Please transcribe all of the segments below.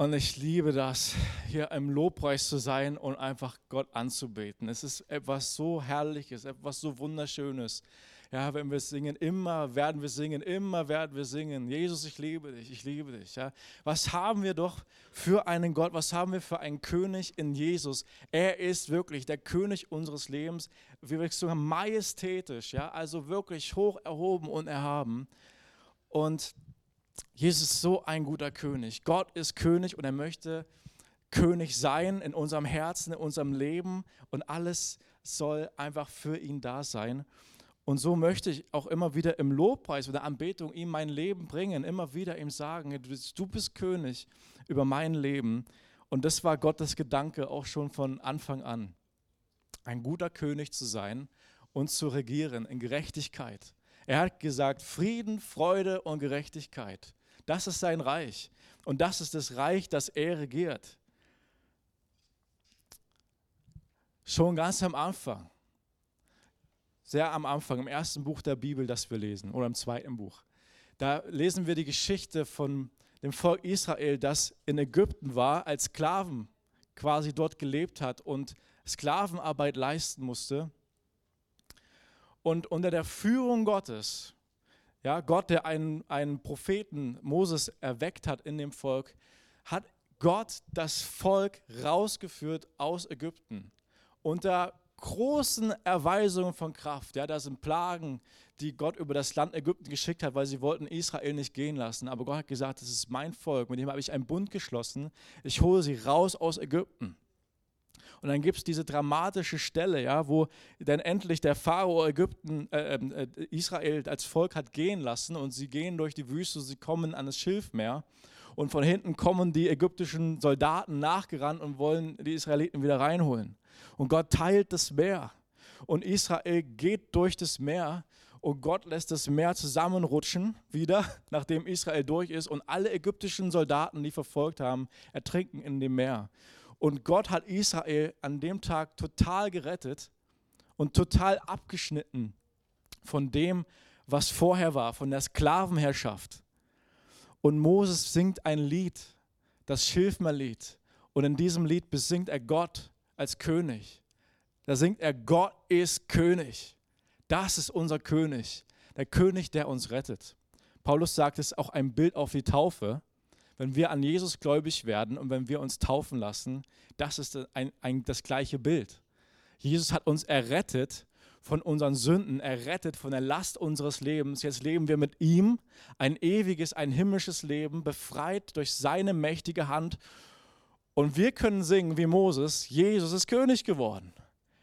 Und ich liebe das, hier im Lobpreis zu sein und einfach Gott anzubeten. Es ist etwas so Herrliches, etwas so Wunderschönes. Ja, wenn wir singen, immer werden wir singen, immer werden wir singen. Jesus, ich liebe dich, ich liebe dich. Ja. Was haben wir doch für einen Gott, was haben wir für einen König in Jesus? Er ist wirklich der König unseres Lebens. Wir sagen majestätisch, ja, also wirklich hoch erhoben und erhaben. Und Jesus ist so ein guter König. Gott ist König und er möchte König sein in unserem Herzen, in unserem Leben und alles soll einfach für ihn da sein. Und so möchte ich auch immer wieder im Lobpreis oder Anbetung ihm mein Leben bringen, immer wieder ihm sagen, du bist König über mein Leben. Und das war Gottes Gedanke auch schon von Anfang an. Ein guter König zu sein und zu regieren in Gerechtigkeit. Er hat gesagt, Frieden, Freude und Gerechtigkeit. Das ist sein Reich. Und das ist das Reich, das er regiert. Schon ganz am Anfang, sehr am Anfang, im ersten Buch der Bibel, das wir lesen, oder im zweiten Buch, da lesen wir die Geschichte von dem Volk Israel, das in Ägypten war, als Sklaven quasi dort gelebt hat und Sklavenarbeit leisten musste. Und unter der Führung Gottes ja, Gott, der einen, einen Propheten Moses erweckt hat in dem Volk, hat Gott das Volk rausgeführt aus Ägypten. Unter großen Erweisungen von Kraft. Ja, da sind Plagen, die Gott über das Land Ägypten geschickt hat, weil sie wollten Israel nicht gehen lassen. Aber Gott hat gesagt, das ist mein Volk, mit dem habe ich einen Bund geschlossen. Ich hole sie raus aus Ägypten. Und dann gibt es diese dramatische Stelle, ja, wo dann endlich der Pharao Ägypten, äh, ähm, äh, Israel als Volk hat gehen lassen und sie gehen durch die Wüste, sie kommen an das Schilfmeer. Und von hinten kommen die ägyptischen Soldaten nachgerannt und wollen die Israeliten wieder reinholen. Und Gott teilt das Meer. Und Israel geht durch das Meer und Gott lässt das Meer zusammenrutschen wieder, nachdem Israel durch ist. Und alle ägyptischen Soldaten, die verfolgt haben, ertrinken in dem Meer. Und Gott hat Israel an dem Tag total gerettet und total abgeschnitten von dem, was vorher war, von der Sklavenherrschaft. Und Moses singt ein Lied, das Schilfmerlied. Und in diesem Lied besingt er Gott als König. Da singt er, Gott ist König. Das ist unser König, der König, der uns rettet. Paulus sagt, es ist auch ein Bild auf die Taufe wenn wir an Jesus gläubig werden und wenn wir uns taufen lassen, das ist ein, ein, das gleiche Bild. Jesus hat uns errettet von unseren Sünden, errettet von der Last unseres Lebens. Jetzt leben wir mit ihm ein ewiges, ein himmlisches Leben, befreit durch seine mächtige Hand. Und wir können singen wie Moses, Jesus ist König geworden.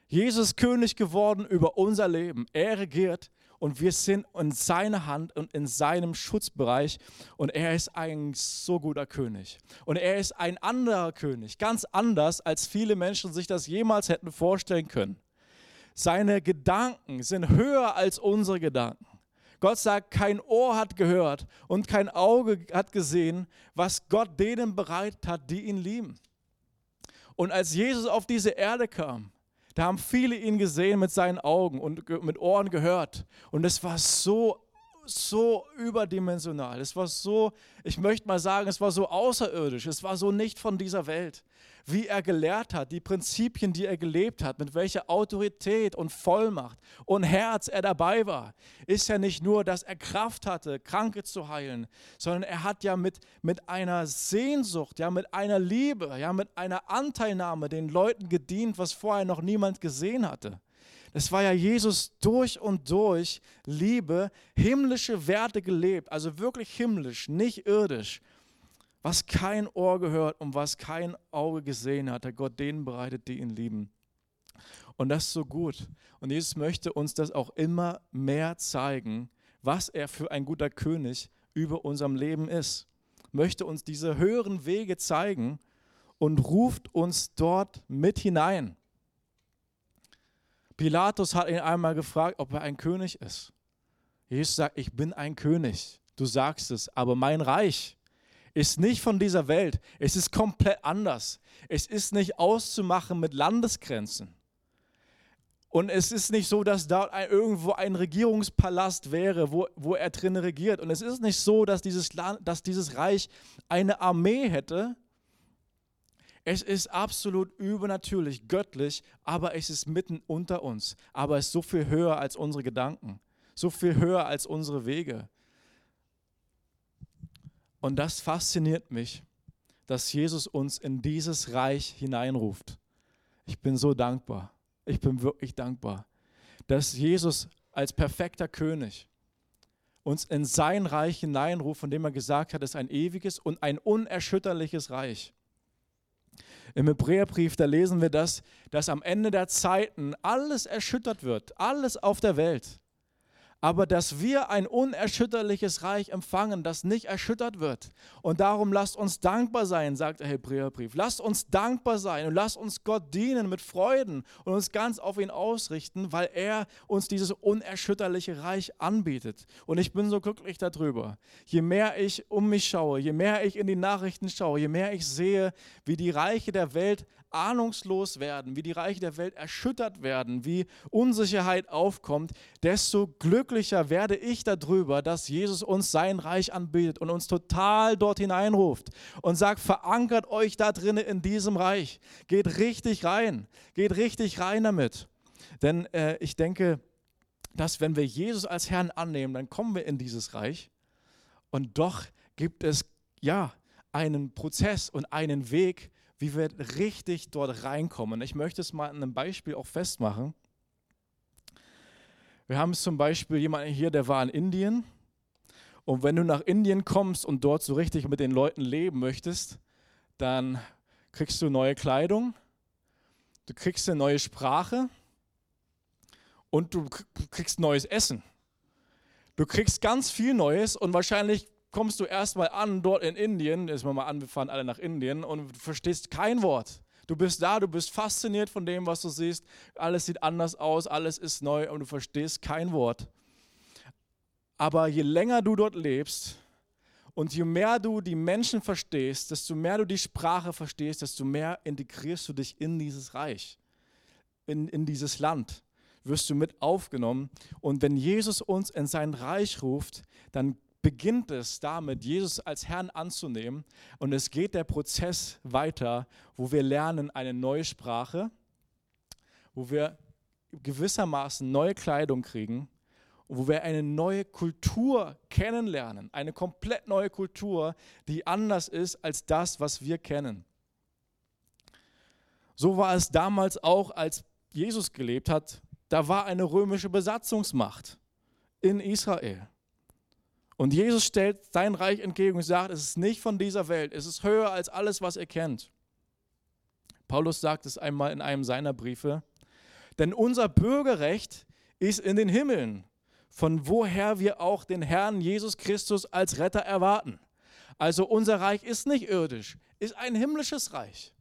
Jesus ist König geworden über unser Leben. Er regiert und wir sind in seiner Hand und in seinem Schutzbereich und er ist ein so guter König. Und er ist ein anderer König, ganz anders, als viele Menschen sich das jemals hätten vorstellen können. Seine Gedanken sind höher als unsere Gedanken. Gott sagt, kein Ohr hat gehört und kein Auge hat gesehen, was Gott denen bereit hat, die ihn lieben. Und als Jesus auf diese Erde kam, da haben viele ihn gesehen mit seinen Augen und mit Ohren gehört. Und es war so, so überdimensional. Es war so, ich möchte mal sagen, es war so außerirdisch. Es war so nicht von dieser Welt wie er gelehrt hat, die Prinzipien, die er gelebt hat, mit welcher Autorität und Vollmacht und Herz er dabei war, ist ja nicht nur, dass er Kraft hatte, Kranke zu heilen, sondern er hat ja mit, mit einer Sehnsucht, ja mit einer Liebe, ja mit einer Anteilnahme den Leuten gedient, was vorher noch niemand gesehen hatte. Das war ja Jesus durch und durch Liebe, himmlische Werte gelebt, also wirklich himmlisch, nicht irdisch. Was kein Ohr gehört und was kein Auge gesehen hat, hat Gott denen bereitet, die ihn lieben. Und das ist so gut. Und Jesus möchte uns das auch immer mehr zeigen, was er für ein guter König über unserem Leben ist. Möchte uns diese höheren Wege zeigen und ruft uns dort mit hinein. Pilatus hat ihn einmal gefragt, ob er ein König ist. Jesus sagt, ich bin ein König. Du sagst es, aber mein Reich ist nicht von dieser Welt. Es ist komplett anders. Es ist nicht auszumachen mit Landesgrenzen. Und es ist nicht so, dass da irgendwo ein Regierungspalast wäre, wo, wo er drin regiert. Und es ist nicht so, dass dieses, Land, dass dieses Reich eine Armee hätte, Es ist absolut übernatürlich, göttlich, aber es ist mitten unter uns. Aber es ist so viel höher als unsere Gedanken, so viel höher als unsere Wege. Und das fasziniert mich, dass Jesus uns in dieses Reich hineinruft. Ich bin so dankbar. Ich bin wirklich dankbar, dass Jesus als perfekter König uns in sein Reich hineinruft, von dem er gesagt hat, es ist ein ewiges und ein unerschütterliches Reich. Im Hebräerbrief, da lesen wir das, dass am Ende der Zeiten alles erschüttert wird, alles auf der Welt aber dass wir ein unerschütterliches Reich empfangen, das nicht erschüttert wird. Und darum lasst uns dankbar sein, sagt der Hebräerbrief. Lasst uns dankbar sein und lasst uns Gott dienen mit Freuden und uns ganz auf ihn ausrichten, weil er uns dieses unerschütterliche Reich anbietet. Und ich bin so glücklich darüber. Je mehr ich um mich schaue, je mehr ich in die Nachrichten schaue, je mehr ich sehe, wie die Reiche der Welt ahnungslos werden, wie die Reiche der Welt erschüttert werden, wie Unsicherheit aufkommt, desto glücklicher werde ich darüber, dass Jesus uns sein Reich anbietet und uns total dort hineinruft und sagt, verankert euch da drinnen in diesem Reich. Geht richtig rein, geht richtig rein damit. Denn äh, ich denke, dass wenn wir Jesus als Herrn annehmen, dann kommen wir in dieses Reich und doch gibt es ja einen Prozess und einen Weg, wie wir richtig dort reinkommen. Ich möchte es mal an einem Beispiel auch festmachen. Wir haben zum Beispiel jemanden hier, der war in Indien. Und wenn du nach Indien kommst und dort so richtig mit den Leuten leben möchtest, dann kriegst du neue Kleidung, du kriegst eine neue Sprache und du kriegst neues Essen. Du kriegst ganz viel Neues und wahrscheinlich kommst du erstmal an dort in Indien, man mal an, wir fahren alle nach Indien und du verstehst kein Wort. Du bist da, du bist fasziniert von dem, was du siehst. Alles sieht anders aus, alles ist neu und du verstehst kein Wort. Aber je länger du dort lebst und je mehr du die Menschen verstehst, desto mehr du die Sprache verstehst, desto mehr integrierst du dich in dieses Reich, in, in dieses Land wirst du mit aufgenommen. Und wenn Jesus uns in sein Reich ruft, dann beginnt es damit, Jesus als Herrn anzunehmen. Und es geht der Prozess weiter, wo wir lernen eine neue Sprache, wo wir gewissermaßen neue Kleidung kriegen, wo wir eine neue Kultur kennenlernen, eine komplett neue Kultur, die anders ist als das, was wir kennen. So war es damals auch, als Jesus gelebt hat. Da war eine römische Besatzungsmacht in Israel. Und Jesus stellt sein Reich entgegen und sagt, es ist nicht von dieser Welt, es ist höher als alles, was ihr kennt. Paulus sagt es einmal in einem seiner Briefe, denn unser Bürgerrecht ist in den Himmeln, von woher wir auch den Herrn Jesus Christus als Retter erwarten. Also unser Reich ist nicht irdisch, ist ein himmlisches Reich.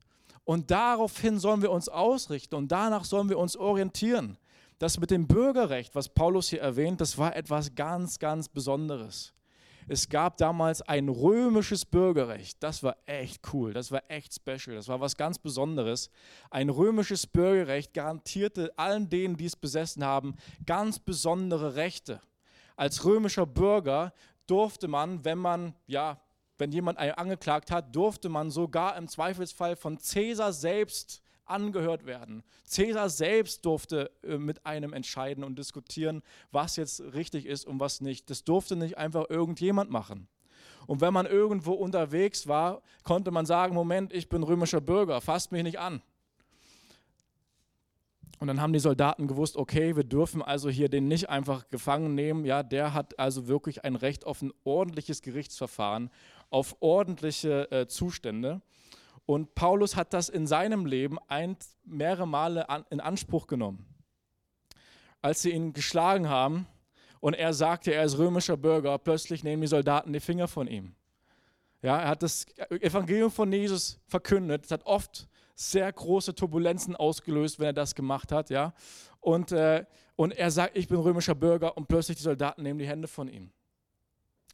Und daraufhin sollen wir uns ausrichten und danach sollen wir uns orientieren. Das mit dem Bürgerrecht, was Paulus hier erwähnt, das war etwas ganz, ganz Besonderes. Es gab damals ein römisches Bürgerrecht. Das war echt cool, das war echt special, das war was ganz Besonderes. Ein römisches Bürgerrecht garantierte allen denen, die es besessen haben, ganz besondere Rechte. Als römischer Bürger durfte man, wenn man, ja, wenn jemand einen angeklagt hat, durfte man sogar im Zweifelsfall von Caesar selbst angehört werden. Cäsar selbst durfte äh, mit einem entscheiden und diskutieren, was jetzt richtig ist und was nicht. Das durfte nicht einfach irgendjemand machen. Und wenn man irgendwo unterwegs war, konnte man sagen, Moment, ich bin römischer Bürger, fasst mich nicht an. Und dann haben die Soldaten gewusst, okay, wir dürfen also hier den nicht einfach gefangen nehmen. Ja, der hat also wirklich ein Recht auf ein ordentliches Gerichtsverfahren, auf ordentliche äh, Zustände. Und Paulus hat das in seinem Leben ein, mehrere Male an, in Anspruch genommen. Als sie ihn geschlagen haben und er sagte, er ist römischer Bürger, plötzlich nehmen die Soldaten die Finger von ihm. Ja, er hat das Evangelium von Jesus verkündet. Es hat oft sehr große Turbulenzen ausgelöst, wenn er das gemacht hat. Ja? Und, äh, und er sagt, ich bin römischer Bürger und plötzlich die Soldaten nehmen die Hände von ihm.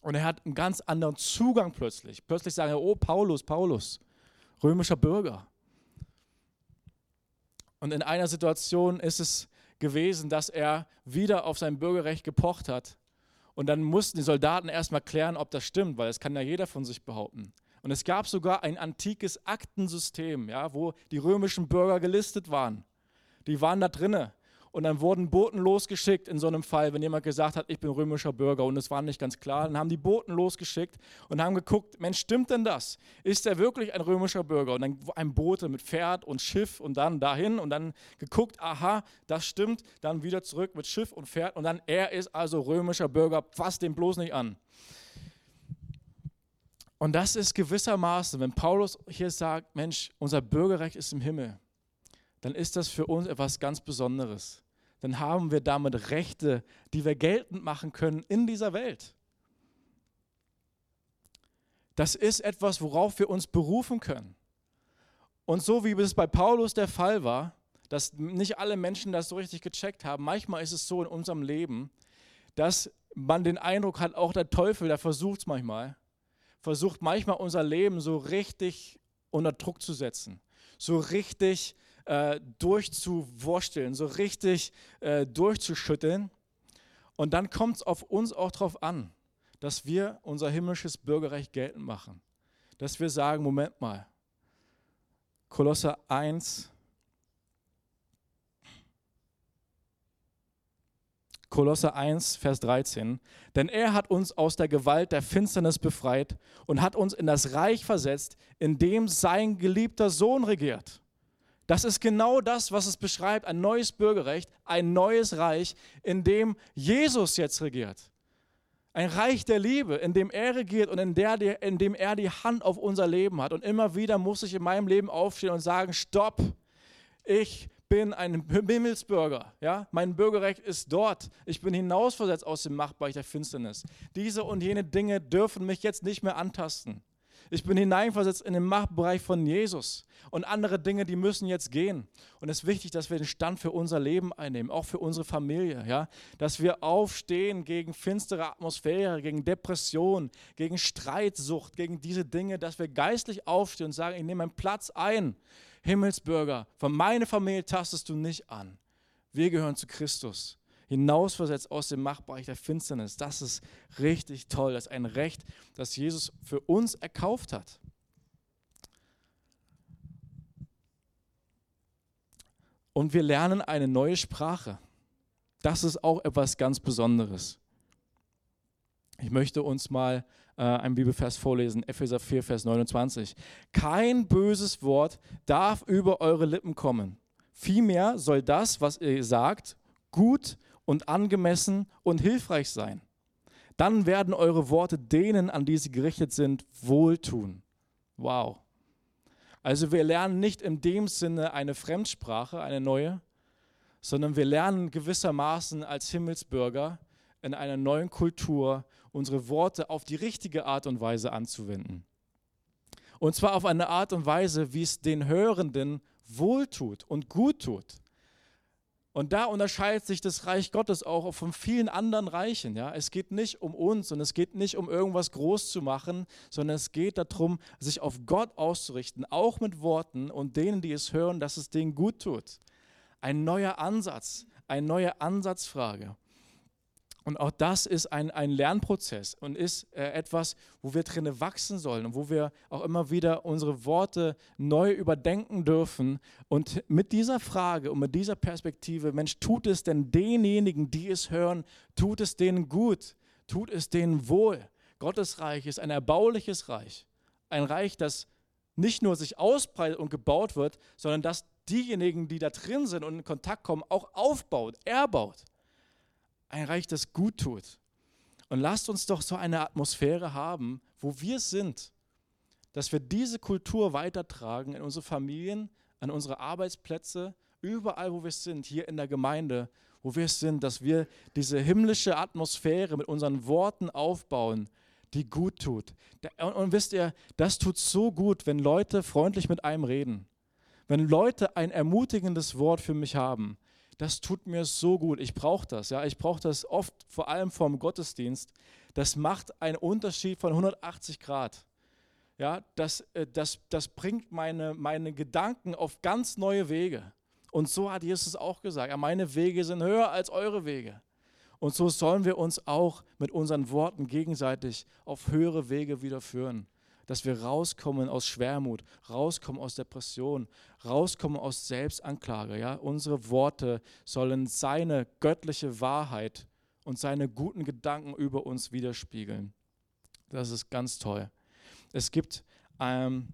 Und er hat einen ganz anderen Zugang plötzlich. Plötzlich sagen er, oh Paulus, Paulus römischer Bürger. Und in einer Situation ist es gewesen, dass er wieder auf sein Bürgerrecht gepocht hat. Und dann mussten die Soldaten erstmal klären, ob das stimmt, weil das kann ja jeder von sich behaupten. Und es gab sogar ein antikes Aktensystem, ja, wo die römischen Bürger gelistet waren. Die waren da drinne. Und dann wurden Boten losgeschickt in so einem Fall, wenn jemand gesagt hat, ich bin römischer Bürger und es war nicht ganz klar. Dann haben die Boten losgeschickt und haben geguckt, Mensch, stimmt denn das? Ist er wirklich ein römischer Bürger? Und dann ein Bote mit Pferd und Schiff und dann dahin und dann geguckt, aha, das stimmt. Dann wieder zurück mit Schiff und Pferd und dann, er ist also römischer Bürger, fass den bloß nicht an. Und das ist gewissermaßen, wenn Paulus hier sagt, Mensch, unser Bürgerrecht ist im Himmel, dann ist das für uns etwas ganz Besonderes. Dann haben wir damit Rechte, die wir geltend machen können in dieser Welt. Das ist etwas, worauf wir uns berufen können. Und so wie es bei Paulus der Fall war, dass nicht alle Menschen das so richtig gecheckt haben, manchmal ist es so in unserem Leben, dass man den Eindruck hat, auch der Teufel, der versucht es manchmal, versucht manchmal unser Leben so richtig unter Druck zu setzen, so richtig äh, durchzuwursteln, so richtig äh, durchzuschütteln. Und dann kommt es auf uns auch darauf an, dass wir unser himmlisches Bürgerrecht geltend machen. Dass wir sagen, Moment mal, Kolosser 1, Kolosser 1, Vers 13. Denn er hat uns aus der Gewalt der Finsternis befreit und hat uns in das Reich versetzt, in dem sein geliebter Sohn regiert. Das ist genau das, was es beschreibt, ein neues Bürgerrecht, ein neues Reich, in dem Jesus jetzt regiert. Ein Reich der Liebe, in dem er regiert und in, der, in dem er die Hand auf unser Leben hat. Und immer wieder muss ich in meinem Leben aufstehen und sagen, stopp, ich bin ein Himmelsbürger. Ja? Mein Bürgerrecht ist dort. Ich bin hinausversetzt aus dem Machtbereich der Finsternis. Diese und jene Dinge dürfen mich jetzt nicht mehr antasten. Ich bin hineinversetzt in den Machtbereich von Jesus. Und andere Dinge, die müssen jetzt gehen. Und es ist wichtig, dass wir den Stand für unser Leben einnehmen, auch für unsere Familie. Ja? Dass wir aufstehen gegen finstere Atmosphäre, gegen Depression, gegen Streitsucht, gegen diese Dinge, dass wir geistlich aufstehen und sagen, ich nehme meinen Platz ein. Himmelsbürger, von meiner Familie tastest du nicht an. Wir gehören zu Christus hinausversetzt aus dem Machtbereich der Finsternis. Das ist richtig toll. Das ist ein Recht, das Jesus für uns erkauft hat. Und wir lernen eine neue Sprache. Das ist auch etwas ganz Besonderes. Ich möchte uns mal äh, einen Bibelvers vorlesen, Epheser 4, Vers 29. Kein böses Wort darf über eure Lippen kommen. Vielmehr soll das, was ihr sagt, gut und angemessen und hilfreich sein. Dann werden eure Worte denen, an die sie gerichtet sind, wohltun. Wow. Also wir lernen nicht in dem Sinne eine Fremdsprache, eine neue, sondern wir lernen gewissermaßen als Himmelsbürger in einer neuen Kultur unsere Worte auf die richtige Art und Weise anzuwenden. Und zwar auf eine Art und Weise, wie es den Hörenden wohltut und gut tut. Und da unterscheidet sich das Reich Gottes auch von vielen anderen Reichen. Ja? Es geht nicht um uns und es geht nicht um irgendwas groß zu machen, sondern es geht darum, sich auf Gott auszurichten, auch mit Worten und denen, die es hören, dass es denen gut tut. Ein neuer Ansatz, eine neue Ansatzfrage. Und auch das ist ein, ein Lernprozess und ist äh, etwas, wo wir drinne wachsen sollen und wo wir auch immer wieder unsere Worte neu überdenken dürfen. Und mit dieser Frage und mit dieser Perspektive, Mensch, tut es denn denjenigen, die es hören, tut es denen gut, tut es denen wohl? Gottes Reich ist ein erbauliches Reich. Ein Reich, das nicht nur sich ausbreitet und gebaut wird, sondern das diejenigen, die da drin sind und in Kontakt kommen, auch aufbaut, erbaut ein Reich, das gut tut. Und lasst uns doch so eine Atmosphäre haben, wo wir sind, dass wir diese Kultur weitertragen in unsere Familien, an unsere Arbeitsplätze, überall, wo wir sind, hier in der Gemeinde, wo wir sind, dass wir diese himmlische Atmosphäre mit unseren Worten aufbauen, die gut tut. Und, wisst ihr, das tut so gut, wenn Leute freundlich mit einem reden. Wenn Leute ein ermutigendes Wort für mich haben, das tut mir so gut. Ich brauche das. Ja? Ich brauche das oft, vor allem vom Gottesdienst. Das macht einen Unterschied von 180 Grad. Ja, das, äh, das, das bringt meine, meine Gedanken auf ganz neue Wege. Und so hat Jesus auch gesagt, ja, meine Wege sind höher als eure Wege. Und so sollen wir uns auch mit unseren Worten gegenseitig auf höhere Wege wieder führen. Dass wir rauskommen aus Schwermut, rauskommen aus Depression, rauskommen aus Selbstanklage. Ja? Unsere Worte sollen seine göttliche Wahrheit und seine guten Gedanken über uns widerspiegeln. Das ist ganz toll. Es gibt, ähm,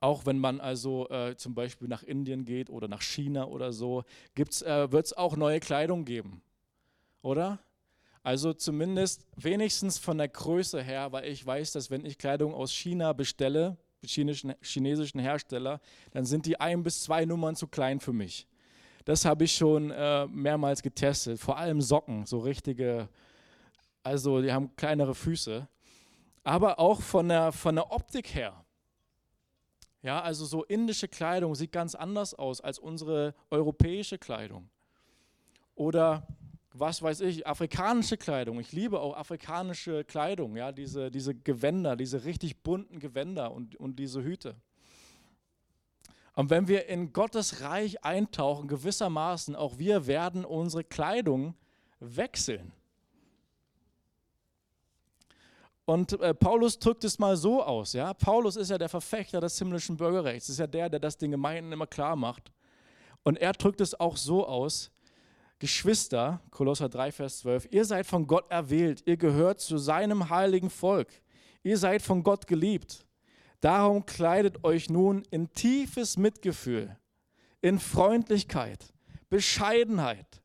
auch wenn man also äh, zum Beispiel nach Indien geht oder nach China oder so, äh, wird es auch neue Kleidung geben. Oder? Also zumindest wenigstens von der Größe her, weil ich weiß, dass wenn ich Kleidung aus China bestelle, chinesischen, chinesischen Hersteller, dann sind die ein bis zwei Nummern zu klein für mich. Das habe ich schon äh, mehrmals getestet. Vor allem Socken, so richtige, also die haben kleinere Füße. Aber auch von der, von der Optik her. Ja, also so indische Kleidung sieht ganz anders aus als unsere europäische Kleidung. Oder was weiß ich, afrikanische Kleidung. Ich liebe auch afrikanische Kleidung, ja, diese, diese Gewänder, diese richtig bunten Gewänder und, und diese Hüte. Und wenn wir in Gottes Reich eintauchen, gewissermaßen, auch wir werden unsere Kleidung wechseln. Und äh, Paulus drückt es mal so aus, ja. Paulus ist ja der Verfechter des himmlischen Bürgerrechts, ist ja der, der das den Gemeinden immer klar macht. Und er drückt es auch so aus, Geschwister, Kolosser 3, Vers 12, ihr seid von Gott erwählt, ihr gehört zu seinem heiligen Volk, ihr seid von Gott geliebt. Darum kleidet euch nun in tiefes Mitgefühl, in Freundlichkeit, Bescheidenheit,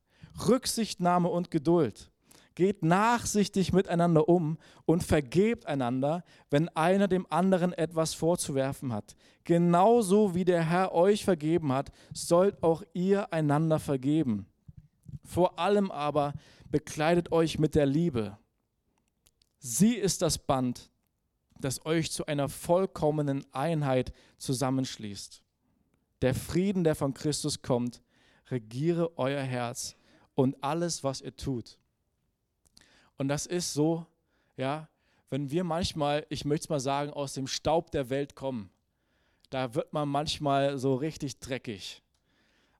Rücksichtnahme und Geduld. Geht nachsichtig miteinander um und vergebt einander, wenn einer dem anderen etwas vorzuwerfen hat. Genauso wie der Herr euch vergeben hat, sollt auch ihr einander vergeben. Vor allem aber bekleidet euch mit der Liebe. Sie ist das Band, das euch zu einer vollkommenen Einheit zusammenschließt. Der Frieden, der von Christus kommt, regiere euer Herz und alles, was ihr tut. Und das ist so, ja, wenn wir manchmal, ich möchte es mal sagen, aus dem Staub der Welt kommen, da wird man manchmal so richtig dreckig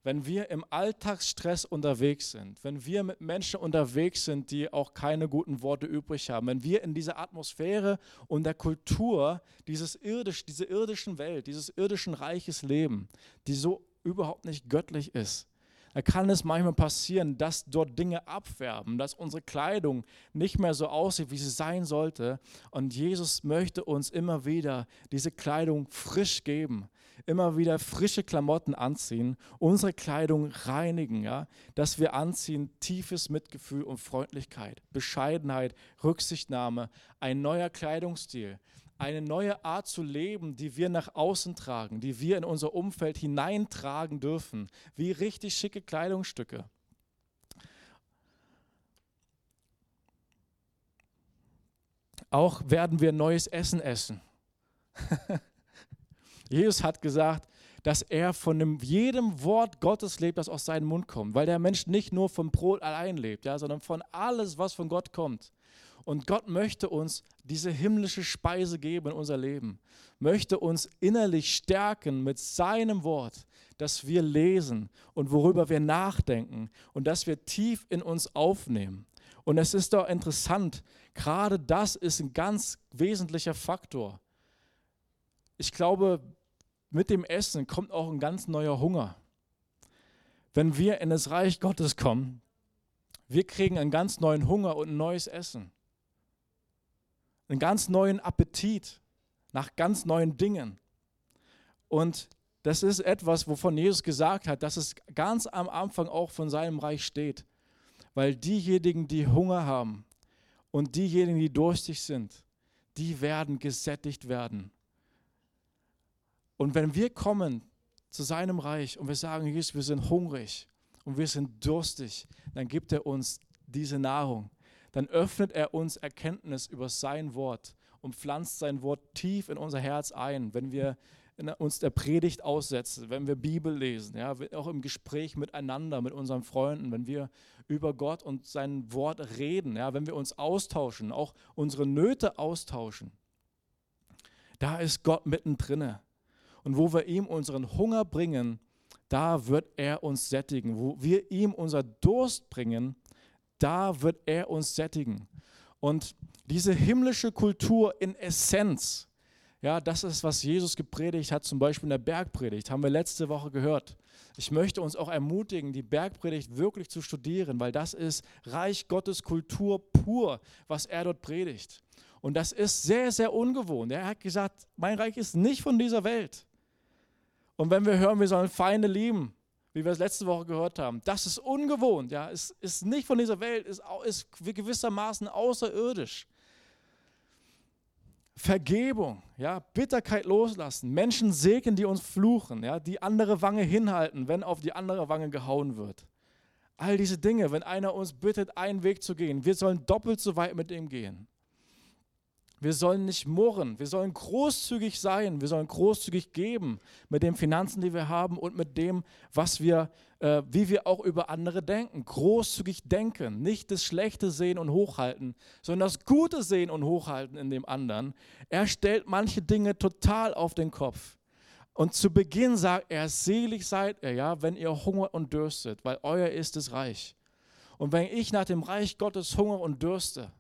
wenn wir im Alltagsstress unterwegs sind, wenn wir mit Menschen unterwegs sind, die auch keine guten Worte übrig haben, wenn wir in dieser Atmosphäre und der Kultur dieses irdisch, diese irdischen Welt, dieses irdischen Reiches leben, die so überhaupt nicht göttlich ist, da kann es manchmal passieren, dass dort Dinge abwerben, dass unsere Kleidung nicht mehr so aussieht, wie sie sein sollte. Und Jesus möchte uns immer wieder diese Kleidung frisch geben, immer wieder frische Klamotten anziehen, unsere Kleidung reinigen, ja, dass wir anziehen tiefes Mitgefühl und Freundlichkeit, Bescheidenheit, Rücksichtnahme, ein neuer Kleidungsstil, eine neue Art zu leben, die wir nach außen tragen, die wir in unser Umfeld hineintragen dürfen, wie richtig schicke Kleidungsstücke. Auch werden wir neues Essen essen. Jesus hat gesagt, dass er von dem, jedem Wort Gottes lebt, das aus seinem Mund kommt, weil der Mensch nicht nur vom Brot allein lebt, ja, sondern von alles, was von Gott kommt. Und Gott möchte uns diese himmlische Speise geben in unser Leben, möchte uns innerlich stärken mit seinem Wort, das wir lesen und worüber wir nachdenken und das wir tief in uns aufnehmen. Und es ist doch interessant, gerade das ist ein ganz wesentlicher Faktor. Ich glaube, mit dem Essen kommt auch ein ganz neuer Hunger. Wenn wir in das Reich Gottes kommen, wir kriegen einen ganz neuen Hunger und ein neues Essen einen ganz neuen Appetit nach ganz neuen Dingen. Und das ist etwas, wovon Jesus gesagt hat, dass es ganz am Anfang auch von seinem Reich steht. Weil diejenigen, die Hunger haben und diejenigen, die durstig sind, die werden gesättigt werden. Und wenn wir kommen zu seinem Reich und wir sagen, Jesus, wir sind hungrig und wir sind durstig, dann gibt er uns diese Nahrung dann öffnet er uns Erkenntnis über sein Wort und pflanzt sein Wort tief in unser Herz ein, wenn wir uns der Predigt aussetzen, wenn wir Bibel lesen, ja, auch im Gespräch miteinander, mit unseren Freunden, wenn wir über Gott und sein Wort reden, ja, wenn wir uns austauschen, auch unsere Nöte austauschen. Da ist Gott mittendrin. Und wo wir ihm unseren Hunger bringen, da wird er uns sättigen. Wo wir ihm unser Durst bringen, da wird er uns sättigen. Und diese himmlische Kultur in Essenz, Ja, das ist, was Jesus gepredigt hat, zum Beispiel in der Bergpredigt, haben wir letzte Woche gehört. Ich möchte uns auch ermutigen, die Bergpredigt wirklich zu studieren, weil das ist Reich Gottes Kultur pur, was er dort predigt. Und das ist sehr, sehr ungewohnt. Er hat gesagt, mein Reich ist nicht von dieser Welt. Und wenn wir hören, wir sollen Feinde lieben, wie wir es letzte Woche gehört haben, das ist ungewohnt. Ja, es ist nicht von dieser Welt, ist, ist gewissermaßen außerirdisch. Vergebung, ja, Bitterkeit loslassen, Menschen segnen, die uns fluchen, ja, die andere Wange hinhalten, wenn auf die andere Wange gehauen wird. All diese Dinge, wenn einer uns bittet, einen Weg zu gehen, wir sollen doppelt so weit mit ihm gehen. Wir sollen nicht murren, wir sollen großzügig sein, wir sollen großzügig geben mit den Finanzen, die wir haben und mit dem, was wir, äh, wie wir auch über andere denken. Großzügig denken, nicht das Schlechte sehen und hochhalten, sondern das Gute sehen und hochhalten in dem anderen. Er stellt manche Dinge total auf den Kopf. Und zu Beginn sagt er, selig seid ihr, ja, wenn ihr hungert und dürstet, weil euer ist das Reich. Und wenn ich nach dem Reich Gottes hungere und dürste,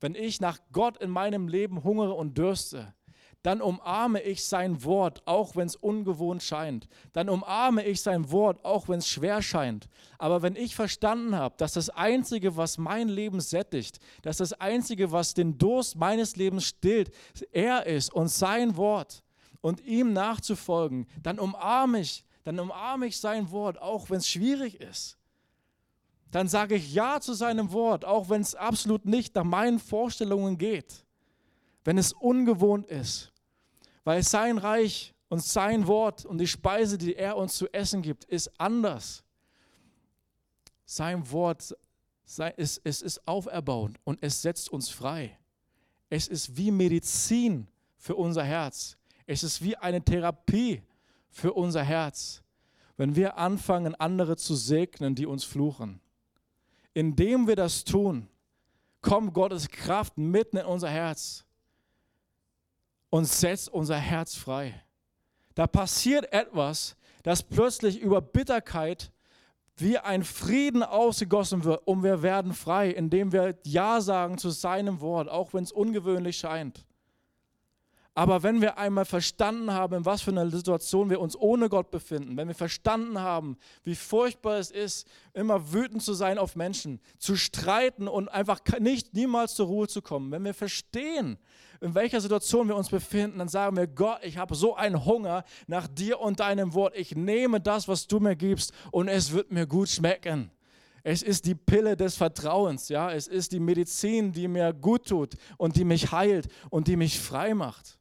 wenn ich nach Gott in meinem Leben hungere und dürste, dann umarme ich sein Wort, auch wenn es ungewohnt scheint. Dann umarme ich sein Wort, auch wenn es schwer scheint. Aber wenn ich verstanden habe, dass das Einzige, was mein Leben sättigt, dass das Einzige, was den Durst meines Lebens stillt, er ist und sein Wort und ihm nachzufolgen, dann umarme ich, dann umarme ich sein Wort, auch wenn es schwierig ist dann sage ich Ja zu seinem Wort, auch wenn es absolut nicht nach meinen Vorstellungen geht, wenn es ungewohnt ist, weil sein Reich und sein Wort und die Speise, die er uns zu essen gibt, ist anders. Sein Wort es, ist auferbauend und es setzt uns frei. Es ist wie Medizin für unser Herz. Es ist wie eine Therapie für unser Herz, wenn wir anfangen, andere zu segnen, die uns fluchen. Indem wir das tun, kommt Gottes Kraft mitten in unser Herz und setzt unser Herz frei. Da passiert etwas, das plötzlich über Bitterkeit wie ein Frieden ausgegossen wird und wir werden frei, indem wir Ja sagen zu seinem Wort, auch wenn es ungewöhnlich scheint. Aber wenn wir einmal verstanden haben, in was für einer Situation wir uns ohne Gott befinden, wenn wir verstanden haben, wie furchtbar es ist, immer wütend zu sein auf Menschen, zu streiten und einfach nicht niemals zur Ruhe zu kommen, wenn wir verstehen, in welcher Situation wir uns befinden, dann sagen wir, Gott, ich habe so einen Hunger nach dir und deinem Wort. Ich nehme das, was du mir gibst und es wird mir gut schmecken. Es ist die Pille des Vertrauens, ja, es ist die Medizin, die mir gut tut und die mich heilt und die mich frei macht.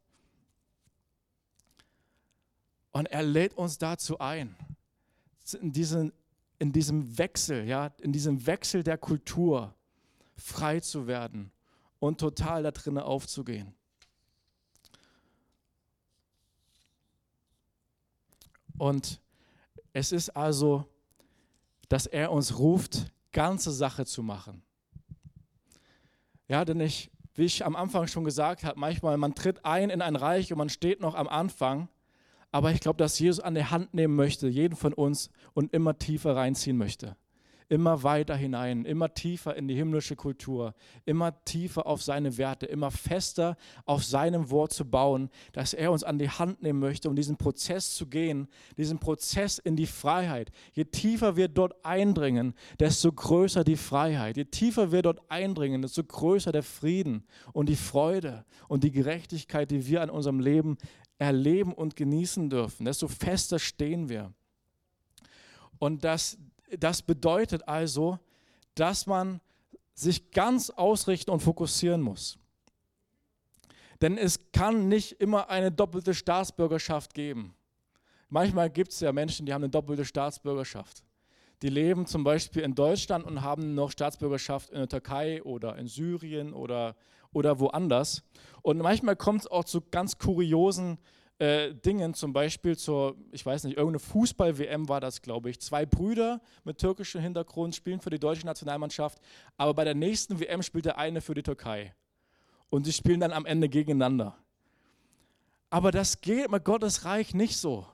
Und er lädt uns dazu ein, in, diesen, in diesem Wechsel, ja, in diesem Wechsel der Kultur frei zu werden und total da drinnen aufzugehen. Und es ist also, dass er uns ruft, ganze Sache zu machen. Ja, denn ich, wie ich am Anfang schon gesagt habe, manchmal man tritt ein in ein Reich und man steht noch am Anfang aber ich glaube, dass Jesus an der Hand nehmen möchte, jeden von uns, und immer tiefer reinziehen möchte. Immer weiter hinein, immer tiefer in die himmlische Kultur, immer tiefer auf seine Werte, immer fester auf seinem Wort zu bauen, dass er uns an die Hand nehmen möchte, um diesen Prozess zu gehen, diesen Prozess in die Freiheit. Je tiefer wir dort eindringen, desto größer die Freiheit. Je tiefer wir dort eindringen, desto größer der Frieden und die Freude und die Gerechtigkeit, die wir an unserem Leben erleben und genießen dürfen, desto fester stehen wir. Und das, das bedeutet also, dass man sich ganz ausrichten und fokussieren muss. Denn es kann nicht immer eine doppelte Staatsbürgerschaft geben. Manchmal gibt es ja Menschen, die haben eine doppelte Staatsbürgerschaft. Die leben zum Beispiel in Deutschland und haben noch Staatsbürgerschaft in der Türkei oder in Syrien oder oder woanders. Und manchmal kommt es auch zu ganz kuriosen äh, Dingen, zum Beispiel zur, ich weiß nicht, irgendeine Fußball-WM war das, glaube ich. Zwei Brüder mit türkischem Hintergrund spielen für die deutsche Nationalmannschaft, aber bei der nächsten WM spielt der eine für die Türkei. Und sie spielen dann am Ende gegeneinander. Aber das geht mit Gottes Reich nicht so.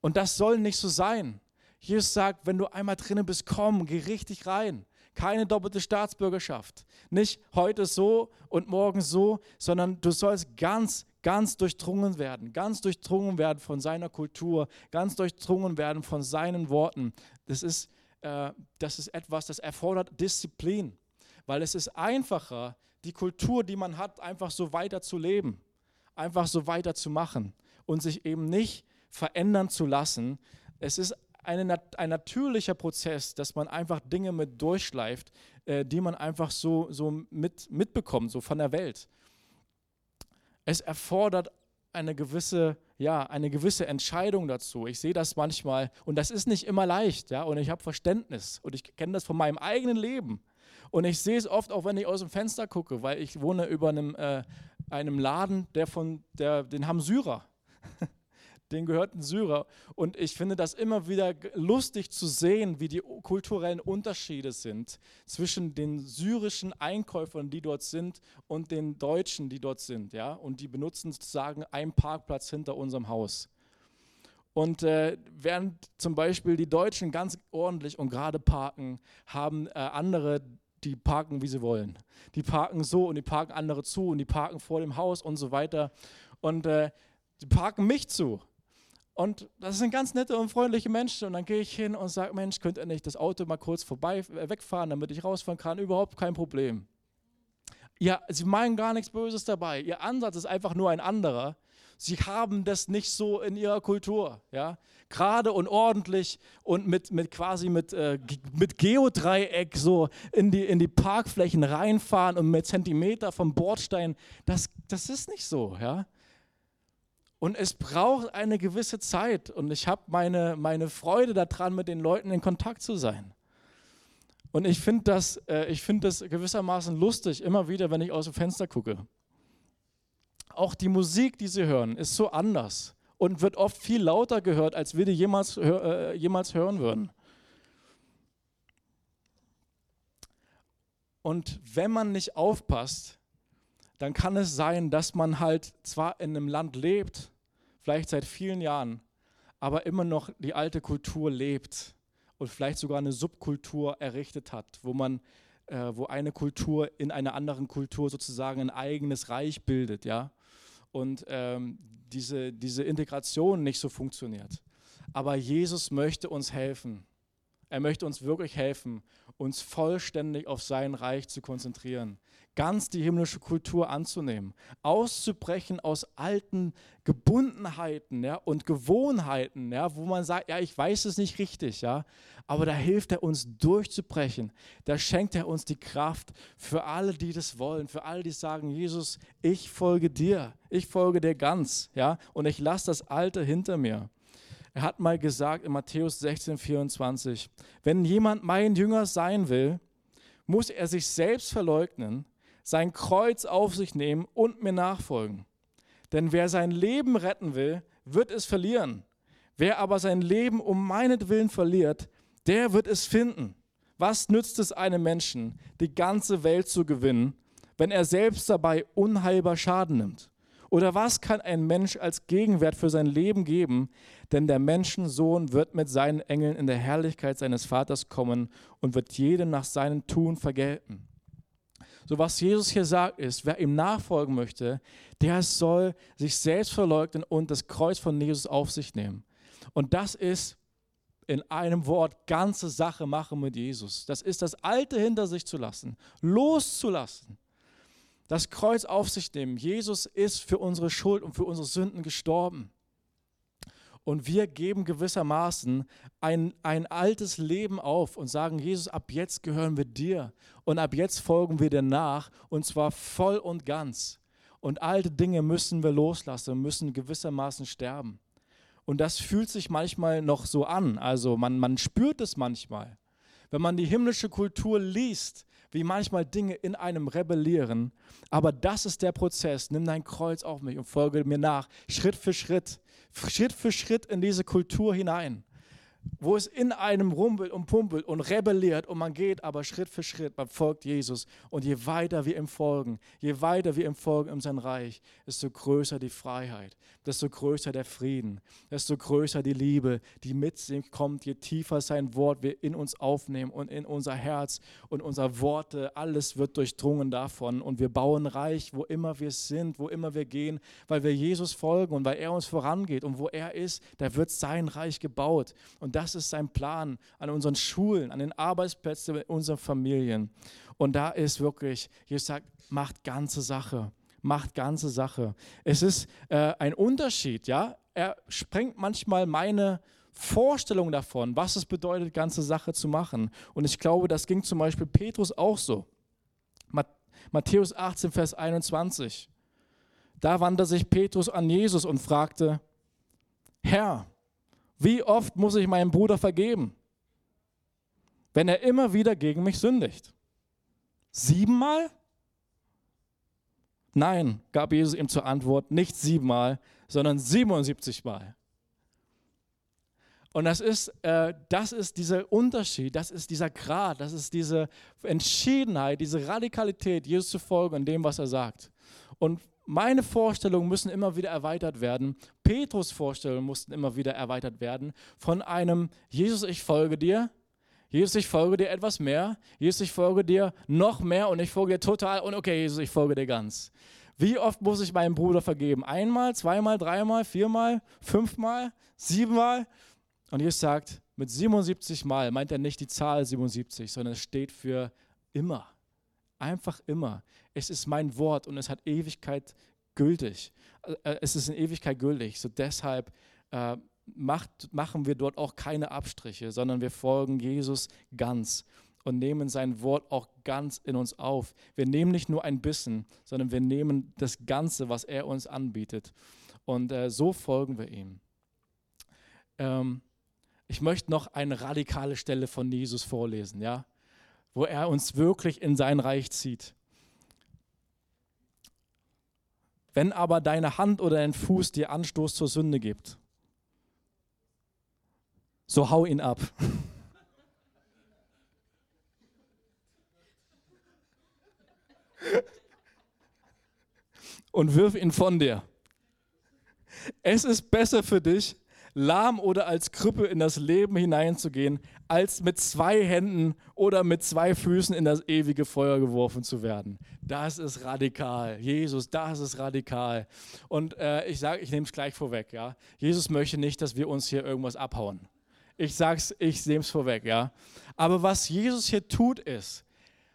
Und das soll nicht so sein. Jesus sagt, wenn du einmal drinnen bist, komm, geh richtig rein keine doppelte Staatsbürgerschaft. Nicht heute so und morgen so, sondern du sollst ganz, ganz durchdrungen werden, ganz durchdrungen werden von seiner Kultur, ganz durchdrungen werden von seinen Worten. Das ist, äh, das ist etwas, das erfordert Disziplin, weil es ist einfacher, die Kultur, die man hat, einfach so weiter zu leben, einfach so weiter zu machen und sich eben nicht verändern zu lassen. Es ist eine, ein natürlicher Prozess, dass man einfach Dinge mit durchschleift, äh, die man einfach so, so mit, mitbekommt, so von der Welt. Es erfordert eine gewisse, ja, eine gewisse Entscheidung dazu. Ich sehe das manchmal und das ist nicht immer leicht, ja, und ich habe Verständnis und ich kenne das von meinem eigenen Leben. Und ich sehe es oft auch, wenn ich aus dem Fenster gucke, weil ich wohne über einem, äh, einem Laden, der von, der, den haben Syrer. den gehört ein Syrer. Und ich finde das immer wieder lustig zu sehen, wie die kulturellen Unterschiede sind zwischen den syrischen Einkäufern, die dort sind, und den Deutschen, die dort sind. Ja? Und die benutzen sozusagen einen Parkplatz hinter unserem Haus. Und äh, während zum Beispiel die Deutschen ganz ordentlich und gerade parken, haben äh, andere, die parken, wie sie wollen. Die parken so und die parken andere zu und die parken vor dem Haus und so weiter. Und äh, die parken mich zu. Und das sind ganz nette und freundliche Menschen. Und dann gehe ich hin und sage, Mensch, könnt ihr nicht das Auto mal kurz vorbei äh, wegfahren, damit ich rausfahren kann? Überhaupt kein Problem. Ja, sie meinen gar nichts Böses dabei. Ihr Ansatz ist einfach nur ein anderer. Sie haben das nicht so in ihrer Kultur. Ja? Gerade und ordentlich und mit, mit quasi mit, äh, mit Geodreieck so in die, in die Parkflächen reinfahren und mit Zentimeter vom Bordstein. Das, das ist nicht so. Ja? Und es braucht eine gewisse Zeit. Und ich habe meine, meine Freude daran, mit den Leuten in Kontakt zu sein. Und ich finde das, äh, find das gewissermaßen lustig, immer wieder, wenn ich aus dem Fenster gucke. Auch die Musik, die sie hören, ist so anders und wird oft viel lauter gehört, als wir die jemals, äh, jemals hören würden. Und wenn man nicht aufpasst, dann kann es sein, dass man halt zwar in einem Land lebt, vielleicht seit vielen Jahren, aber immer noch die alte Kultur lebt und vielleicht sogar eine Subkultur errichtet hat, wo man äh, wo eine Kultur in einer anderen Kultur sozusagen ein eigenes Reich bildet, ja, und ähm, diese, diese Integration nicht so funktioniert. Aber Jesus möchte uns helfen. Er möchte uns wirklich helfen, uns vollständig auf sein Reich zu konzentrieren ganz die himmlische Kultur anzunehmen, auszubrechen aus alten Gebundenheiten ja, und Gewohnheiten, ja, wo man sagt, ja, ich weiß es nicht richtig, ja, aber da hilft er uns durchzubrechen. Da schenkt er uns die Kraft für alle, die das wollen, für alle, die sagen, Jesus, ich folge dir, ich folge dir ganz, ja, und ich lasse das Alte hinter mir. Er hat mal gesagt in Matthäus 16, 24, wenn jemand mein Jünger sein will, muss er sich selbst verleugnen, sein Kreuz auf sich nehmen und mir nachfolgen. Denn wer sein Leben retten will, wird es verlieren. Wer aber sein Leben um meinetwillen verliert, der wird es finden. Was nützt es einem Menschen, die ganze Welt zu gewinnen, wenn er selbst dabei unheilbar Schaden nimmt? Oder was kann ein Mensch als Gegenwert für sein Leben geben? Denn der Menschensohn wird mit seinen Engeln in der Herrlichkeit seines Vaters kommen und wird jedem nach seinem Tun vergelten. So was Jesus hier sagt ist, wer ihm nachfolgen möchte, der soll sich selbst verleugnen und das Kreuz von Jesus auf sich nehmen. Und das ist in einem Wort ganze Sache machen mit Jesus. Das ist das Alte hinter sich zu lassen, loszulassen. Das Kreuz auf sich nehmen. Jesus ist für unsere Schuld und für unsere Sünden gestorben. Und wir geben gewissermaßen ein, ein altes Leben auf und sagen, Jesus, ab jetzt gehören wir dir und ab jetzt folgen wir dir nach und zwar voll und ganz. Und alte Dinge müssen wir loslassen, müssen gewissermaßen sterben. Und das fühlt sich manchmal noch so an, also man, man spürt es manchmal. Wenn man die himmlische Kultur liest, wie manchmal Dinge in einem rebellieren. Aber das ist der Prozess. Nimm dein Kreuz auf mich und folge mir nach, Schritt für Schritt, Schritt für Schritt in diese Kultur hinein. Wo es in einem rumpelt und pumpelt und rebelliert und man geht aber Schritt für Schritt, man folgt Jesus. Und je weiter wir ihm folgen, je weiter wir ihm folgen in sein Reich, desto größer die Freiheit, desto größer der Frieden, desto größer die Liebe, die mit ihm kommt, je tiefer sein Wort wir in uns aufnehmen und in unser Herz und unser Worte, alles wird durchdrungen davon. Und wir bauen Reich, wo immer wir sind, wo immer wir gehen, weil wir Jesus folgen und weil er uns vorangeht. Und wo er ist, da wird sein Reich gebaut. Und das ist sein Plan an unseren Schulen, an den Arbeitsplätzen, in unseren Familien und da ist wirklich, Jesus sagt, macht ganze Sache macht ganze Sache. Es ist äh, ein Unterschied, ja. Er sprengt manchmal meine Vorstellung davon, was es bedeutet, ganze Sache zu machen. Und ich glaube, das ging zum Beispiel Petrus auch so. Matthäus 18, Vers 21. Da wandte sich Petrus an Jesus und fragte, Herr, wie oft muss ich meinem Bruder vergeben, wenn er immer wieder gegen mich sündigt? Siebenmal? Nein, gab Jesus ihm zur Antwort, nicht siebenmal, sondern 77 Mal. Und das ist, äh, das ist dieser Unterschied, das ist dieser Grad, das ist diese Entschiedenheit, diese Radikalität, Jesus zu folgen in dem, was er sagt. Und meine Vorstellungen müssen immer wieder erweitert werden. Petrus Vorstellungen mussten immer wieder erweitert werden von einem Jesus, ich folge dir. Jesus, ich folge dir etwas mehr. Jesus, ich folge dir noch mehr und ich folge dir total und okay, Jesus, ich folge dir ganz. Wie oft muss ich meinem Bruder vergeben? Einmal, zweimal, dreimal, viermal, fünfmal, siebenmal? Und Jesus sagt, mit 77 Mal meint er nicht die Zahl 77, sondern es steht für immer. Einfach immer. Es ist mein Wort und es hat Ewigkeit gültig. Äh, es ist in Ewigkeit gültig. So deshalb äh, macht, machen wir dort auch keine Abstriche, sondern wir folgen Jesus ganz und nehmen sein Wort auch ganz in uns auf. Wir nehmen nicht nur ein bisschen, sondern wir nehmen das Ganze, was er uns anbietet. Und äh, so folgen wir ihm. Ähm, ich möchte noch eine radikale Stelle von Jesus vorlesen, ja, wo er uns wirklich in sein Reich zieht. Wenn aber deine Hand oder dein Fuß dir Anstoß zur Sünde gibt, so hau ihn ab. und wirf ihn von dir. Es ist besser für dich, lahm oder als Krüppel in das Leben hineinzugehen, als mit zwei Händen oder mit zwei Füßen in das ewige Feuer geworfen zu werden. Das ist radikal. Jesus, das ist radikal. Und äh, ich sage, ich nehme es gleich vorweg. Ja? Jesus möchte nicht, dass wir uns hier irgendwas abhauen. Ich sage es, ich nehme es vorweg. Ja? Aber was Jesus hier tut, ist,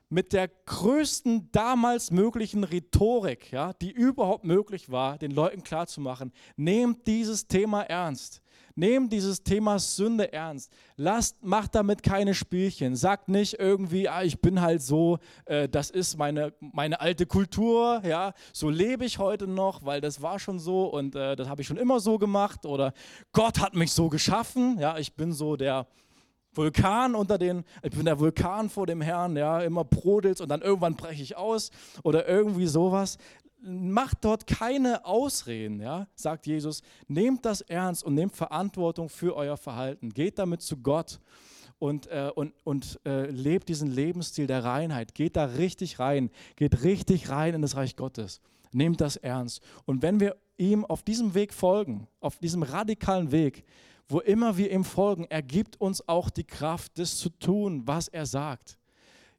mit der größten damals möglichen Rhetorik, ja, die überhaupt möglich war, den Leuten klarzumachen, nehmt dieses Thema ernst. Nehmt dieses Thema Sünde ernst. Lasst, macht damit keine Spielchen. Sagt nicht irgendwie, ah, ich bin halt so, äh, das ist meine, meine alte Kultur, ja, so lebe ich heute noch, weil das war schon so und äh, das habe ich schon immer so gemacht. Oder Gott hat mich so geschaffen, ja, ich bin so der, Vulkan unter den, ich bin der Vulkan vor dem Herrn, ja, immer brodelt und dann irgendwann breche ich aus oder irgendwie sowas. Macht dort keine Ausreden, ja, sagt Jesus. Nehmt das ernst und nehmt Verantwortung für euer Verhalten. Geht damit zu Gott und, äh, und, und äh, lebt diesen Lebensstil der Reinheit. Geht da richtig rein. Geht richtig rein in das Reich Gottes. Nehmt das ernst. Und wenn wir ihm auf diesem Weg folgen, auf diesem radikalen Weg, wo immer wir ihm folgen, er gibt uns auch die Kraft, das zu tun, was er sagt.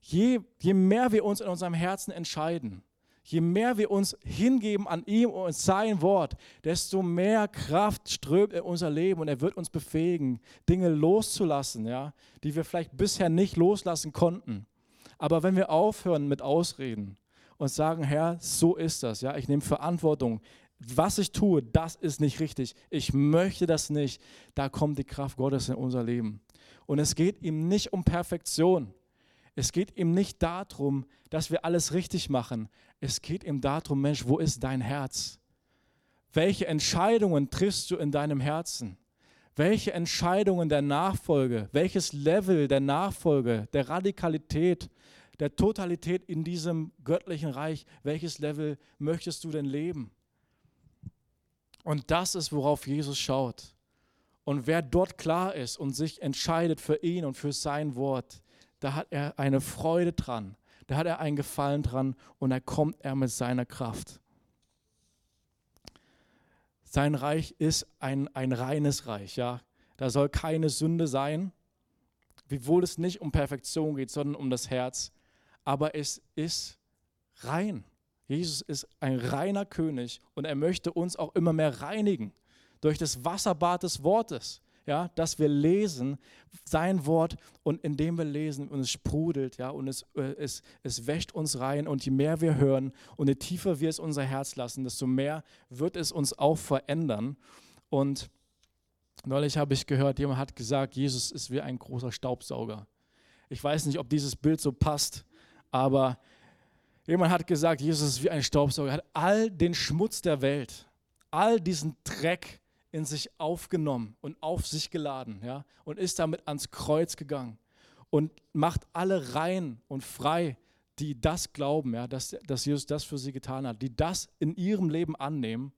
Je, je mehr wir uns in unserem Herzen entscheiden, je mehr wir uns hingeben an ihm und sein Wort, desto mehr Kraft strömt in unser Leben und er wird uns befähigen, Dinge loszulassen, ja, die wir vielleicht bisher nicht loslassen konnten. Aber wenn wir aufhören mit Ausreden und sagen, Herr, so ist das, ja, ich nehme Verantwortung, was ich tue, das ist nicht richtig. Ich möchte das nicht. Da kommt die Kraft Gottes in unser Leben. Und es geht ihm nicht um Perfektion. Es geht ihm nicht darum, dass wir alles richtig machen. Es geht ihm darum, Mensch, wo ist dein Herz? Welche Entscheidungen triffst du in deinem Herzen? Welche Entscheidungen der Nachfolge, welches Level der Nachfolge, der Radikalität, der Totalität in diesem göttlichen Reich, welches Level möchtest du denn leben? Und das ist, worauf Jesus schaut. Und wer dort klar ist und sich entscheidet für ihn und für sein Wort, da hat er eine Freude dran, da hat er einen Gefallen dran und da kommt er mit seiner Kraft. Sein Reich ist ein, ein reines Reich, ja. Da soll keine Sünde sein, wiewohl es nicht um Perfektion geht, sondern um das Herz. Aber es ist rein. Jesus ist ein reiner König und er möchte uns auch immer mehr reinigen durch das Wasserbad des Wortes ja, dass wir lesen sein Wort und indem wir lesen und es sprudelt, ja, und es, äh, es, es wäscht uns rein und je mehr wir hören und je tiefer wir es unser Herz lassen, desto mehr wird es uns auch verändern. Und neulich habe ich gehört, jemand hat gesagt, Jesus ist wie ein großer Staubsauger. Ich weiß nicht, ob dieses Bild so passt, aber jemand hat gesagt, Jesus ist wie ein Staubsauger, er hat all den Schmutz der Welt, all diesen Dreck, in sich aufgenommen und auf sich geladen ja, und ist damit ans Kreuz gegangen und macht alle rein und frei, die das glauben, ja, dass, dass Jesus das für sie getan hat, die das in ihrem Leben annehmen.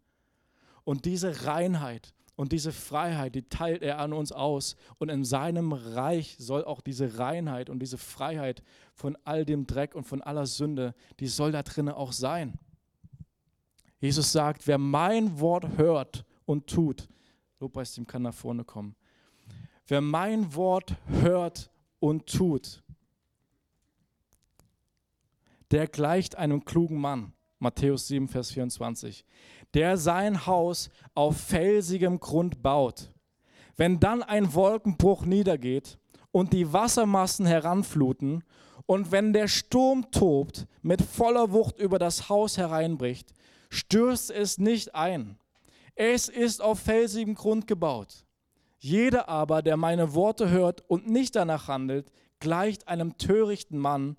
Und diese Reinheit und diese Freiheit, die teilt er an uns aus. Und in seinem Reich soll auch diese Reinheit und diese Freiheit von all dem Dreck und von aller Sünde, die soll da drinnen auch sein. Jesus sagt, wer mein Wort hört und tut. Lobpreisteam kann nach vorne kommen. Wer mein Wort hört und tut, der gleicht einem klugen Mann. Matthäus 7, Vers 24. Der sein Haus auf felsigem Grund baut. Wenn dann ein Wolkenbruch niedergeht und die Wassermassen heranfluten und wenn der Sturm tobt, mit voller Wucht über das Haus hereinbricht, stürzt es nicht ein, es ist auf felsigem Grund gebaut. Jeder aber, der meine Worte hört und nicht danach handelt, gleicht einem törichten Mann,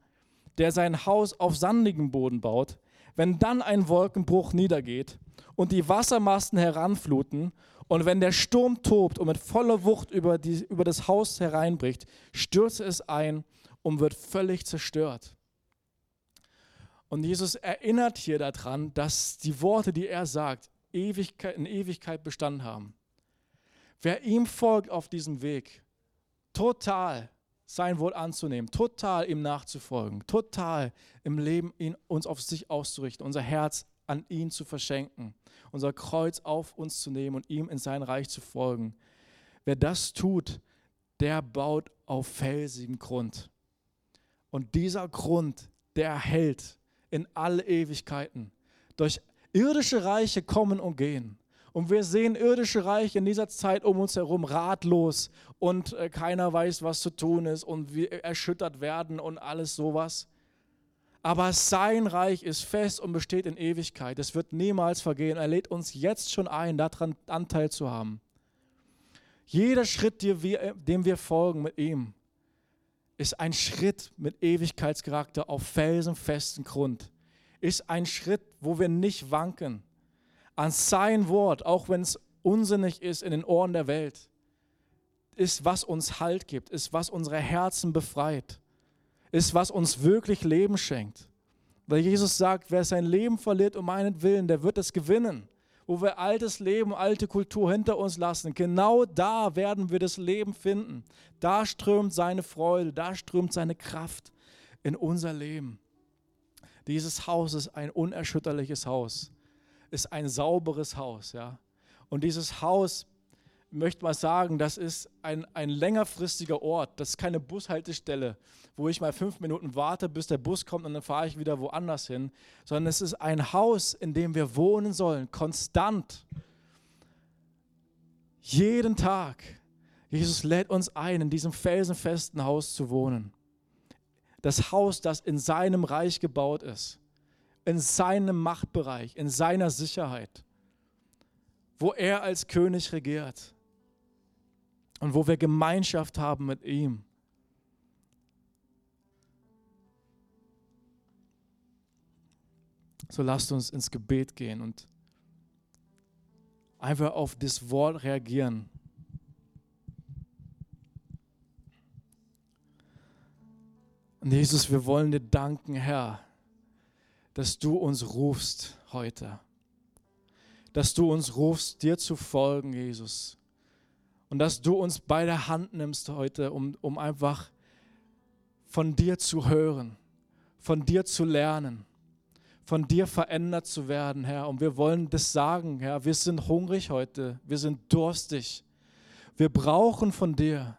der sein Haus auf sandigem Boden baut. Wenn dann ein Wolkenbruch niedergeht und die Wassermassen heranfluten und wenn der Sturm tobt und mit voller Wucht über, die, über das Haus hereinbricht, stürzt es ein und wird völlig zerstört. Und Jesus erinnert hier daran, dass die Worte, die er sagt, Ewigkeit, in Ewigkeit Bestand haben. Wer ihm folgt auf diesem Weg, total sein Wort anzunehmen, total ihm nachzufolgen, total im Leben ihn, uns auf sich auszurichten, unser Herz an ihn zu verschenken, unser Kreuz auf uns zu nehmen und ihm in sein Reich zu folgen. Wer das tut, der baut auf felsigem Grund. Und dieser Grund, der hält in alle Ewigkeiten durch Irdische Reiche kommen und gehen. Und wir sehen irdische Reiche in dieser Zeit um uns herum ratlos und äh, keiner weiß, was zu tun ist und wir erschüttert werden und alles sowas. Aber sein Reich ist fest und besteht in Ewigkeit. Es wird niemals vergehen. Er lädt uns jetzt schon ein, daran Anteil zu haben. Jeder Schritt, dem wir folgen mit ihm, ist ein Schritt mit Ewigkeitscharakter auf felsenfesten Grund ist ein Schritt, wo wir nicht wanken an sein Wort, auch wenn es unsinnig ist in den Ohren der Welt, ist, was uns Halt gibt, ist, was unsere Herzen befreit, ist, was uns wirklich Leben schenkt. Weil Jesus sagt, wer sein Leben verliert um meinen Willen, der wird es gewinnen. Wo wir altes Leben, alte Kultur hinter uns lassen, genau da werden wir das Leben finden. Da strömt seine Freude, da strömt seine Kraft in unser Leben. Dieses Haus ist ein unerschütterliches Haus, ist ein sauberes Haus. Ja? Und dieses Haus, ich möchte mal sagen, das ist ein, ein längerfristiger Ort. Das ist keine Bushaltestelle, wo ich mal fünf Minuten warte, bis der Bus kommt und dann fahre ich wieder woanders hin, sondern es ist ein Haus, in dem wir wohnen sollen, konstant. Jeden Tag. Jesus lädt uns ein, in diesem felsenfesten Haus zu wohnen das Haus, das in seinem Reich gebaut ist, in seinem Machtbereich, in seiner Sicherheit, wo er als König regiert und wo wir Gemeinschaft haben mit ihm. So lasst uns ins Gebet gehen und einfach auf das Wort reagieren. Und Jesus, wir wollen dir danken, Herr, dass du uns rufst heute. Dass du uns rufst, dir zu folgen, Jesus. Und dass du uns bei der Hand nimmst heute, um, um einfach von dir zu hören, von dir zu lernen, von dir verändert zu werden, Herr. Und wir wollen das sagen, Herr. Wir sind hungrig heute, wir sind durstig. Wir brauchen von dir,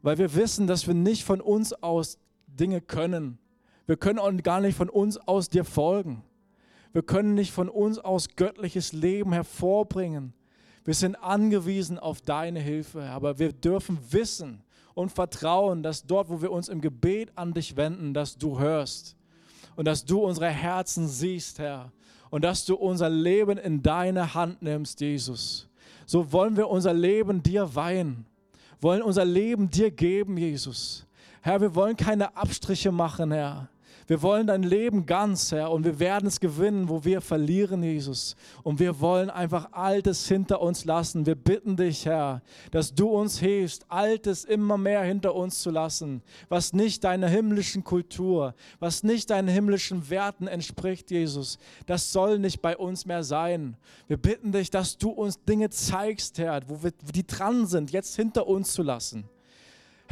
weil wir wissen, dass wir nicht von uns aus Dinge können. Wir können auch gar nicht von uns aus dir folgen. Wir können nicht von uns aus göttliches Leben hervorbringen. Wir sind angewiesen auf deine Hilfe, aber wir dürfen wissen und vertrauen, dass dort, wo wir uns im Gebet an dich wenden, dass du hörst und dass du unsere Herzen siehst, Herr, und dass du unser Leben in deine Hand nimmst, Jesus. So wollen wir unser Leben dir weihen, wollen unser Leben dir geben, Jesus. Herr, wir wollen keine Abstriche machen, Herr. Wir wollen dein Leben ganz, Herr, und wir werden es gewinnen, wo wir verlieren, Jesus. Und wir wollen einfach Altes hinter uns lassen. Wir bitten dich, Herr, dass du uns hilfst, Altes immer mehr hinter uns zu lassen, was nicht deiner himmlischen Kultur, was nicht deinen himmlischen Werten entspricht, Jesus. Das soll nicht bei uns mehr sein. Wir bitten dich, dass du uns Dinge zeigst, Herr, wo wir, die dran sind, jetzt hinter uns zu lassen.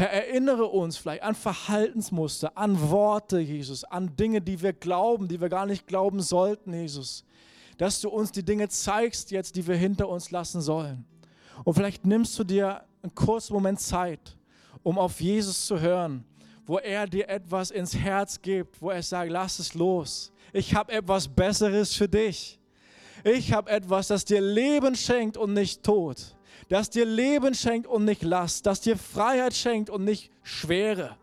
Herr, erinnere uns vielleicht an Verhaltensmuster, an Worte, Jesus, an Dinge, die wir glauben, die wir gar nicht glauben sollten, Jesus. Dass du uns die Dinge zeigst jetzt, die wir hinter uns lassen sollen. Und vielleicht nimmst du dir einen kurzen Moment Zeit, um auf Jesus zu hören, wo er dir etwas ins Herz gibt, wo er sagt, lass es los. Ich habe etwas Besseres für dich. Ich habe etwas, das dir Leben schenkt und nicht Tod das dir Leben schenkt und nicht Last, das dir Freiheit schenkt und nicht Schwere.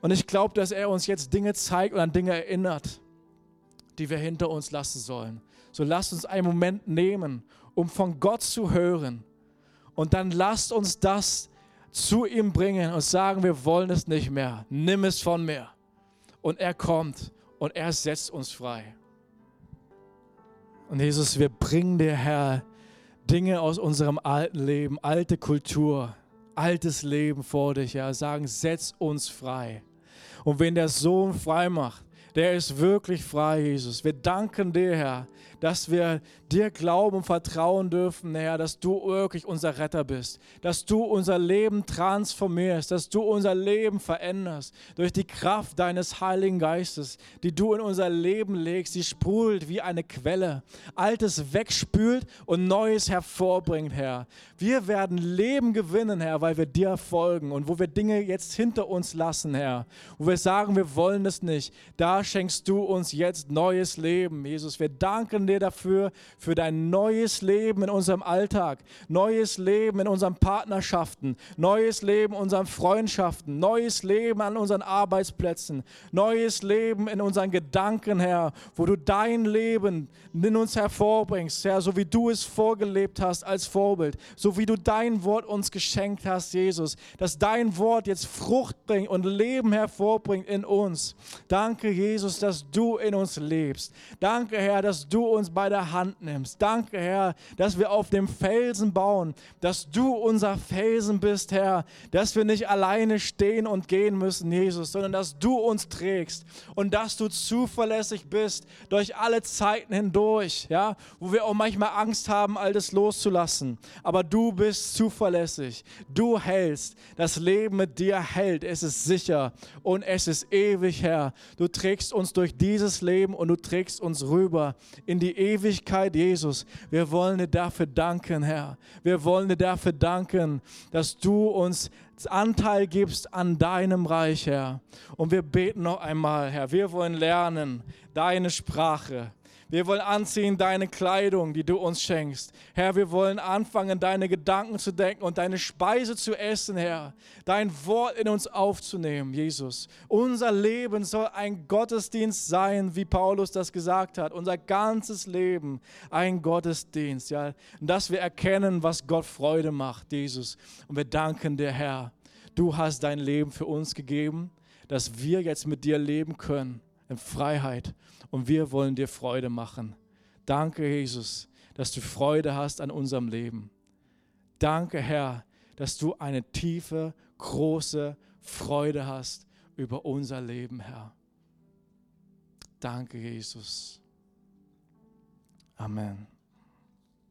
Und ich glaube, dass er uns jetzt Dinge zeigt und an Dinge erinnert, die wir hinter uns lassen sollen. So lasst uns einen Moment nehmen, um von Gott zu hören. Und dann lasst uns das zu ihm bringen und sagen, wir wollen es nicht mehr. Nimm es von mir. Und er kommt und er setzt uns frei. Und Jesus, wir bringen dir, Herr, Dinge aus unserem alten Leben, alte Kultur, altes Leben vor dich, ja, sagen, setz uns frei. Und wenn der Sohn frei macht, der ist wirklich frei, Jesus. Wir danken dir, Herr, dass wir dir glauben und vertrauen dürfen, Herr, dass du wirklich unser Retter bist, dass du unser Leben transformierst, dass du unser Leben veränderst durch die Kraft deines Heiligen Geistes, die du in unser Leben legst, die sprudelt wie eine Quelle, Altes wegspült und Neues hervorbringt, Herr. Wir werden Leben gewinnen, Herr, weil wir dir folgen und wo wir Dinge jetzt hinter uns lassen, Herr, wo wir sagen, wir wollen es nicht, da schenkst du uns jetzt neues Leben, Jesus. Wir danken dir dafür, für dein neues Leben in unserem Alltag, neues Leben in unseren Partnerschaften, neues Leben in unseren Freundschaften, neues Leben an unseren Arbeitsplätzen, neues Leben in unseren Gedanken, Herr, wo du dein Leben in uns hervorbringst, Herr, so wie du es vorgelebt hast als Vorbild, so wie du dein Wort uns geschenkt hast, Jesus, dass dein Wort jetzt Frucht bringt und Leben hervorbringt in uns. Danke, Jesus, dass du in uns lebst. Danke, Herr, dass du uns bei der Hand nimmst. Danke, Herr, dass wir auf dem Felsen bauen, dass du unser Felsen bist, Herr, dass wir nicht alleine stehen und gehen müssen, Jesus, sondern dass du uns trägst und dass du zuverlässig bist durch alle Zeiten hindurch, ja, wo wir auch manchmal Angst haben, alles loszulassen. Aber du bist zuverlässig. Du hältst. Das Leben mit dir hält. Es ist sicher und es ist ewig, Herr. Du trägst uns durch dieses Leben und du trägst uns rüber in die Ewigkeit, Jesus. Wir wollen dir dafür danken, Herr. Wir wollen dir dafür danken, dass du uns Anteil gibst an deinem Reich, Herr. Und wir beten noch einmal, Herr. Wir wollen lernen deine Sprache. Wir wollen anziehen deine Kleidung, die du uns schenkst. Herr, wir wollen anfangen, deine Gedanken zu denken und deine Speise zu essen, Herr. Dein Wort in uns aufzunehmen, Jesus. Unser Leben soll ein Gottesdienst sein, wie Paulus das gesagt hat. Unser ganzes Leben ein Gottesdienst, ja. Dass wir erkennen, was Gott Freude macht, Jesus. Und wir danken dir, Herr. Du hast dein Leben für uns gegeben, dass wir jetzt mit dir leben können in Freiheit und wir wollen dir Freude machen. Danke, Jesus, dass du Freude hast an unserem Leben. Danke, Herr, dass du eine tiefe, große Freude hast über unser Leben, Herr. Danke, Jesus. Amen.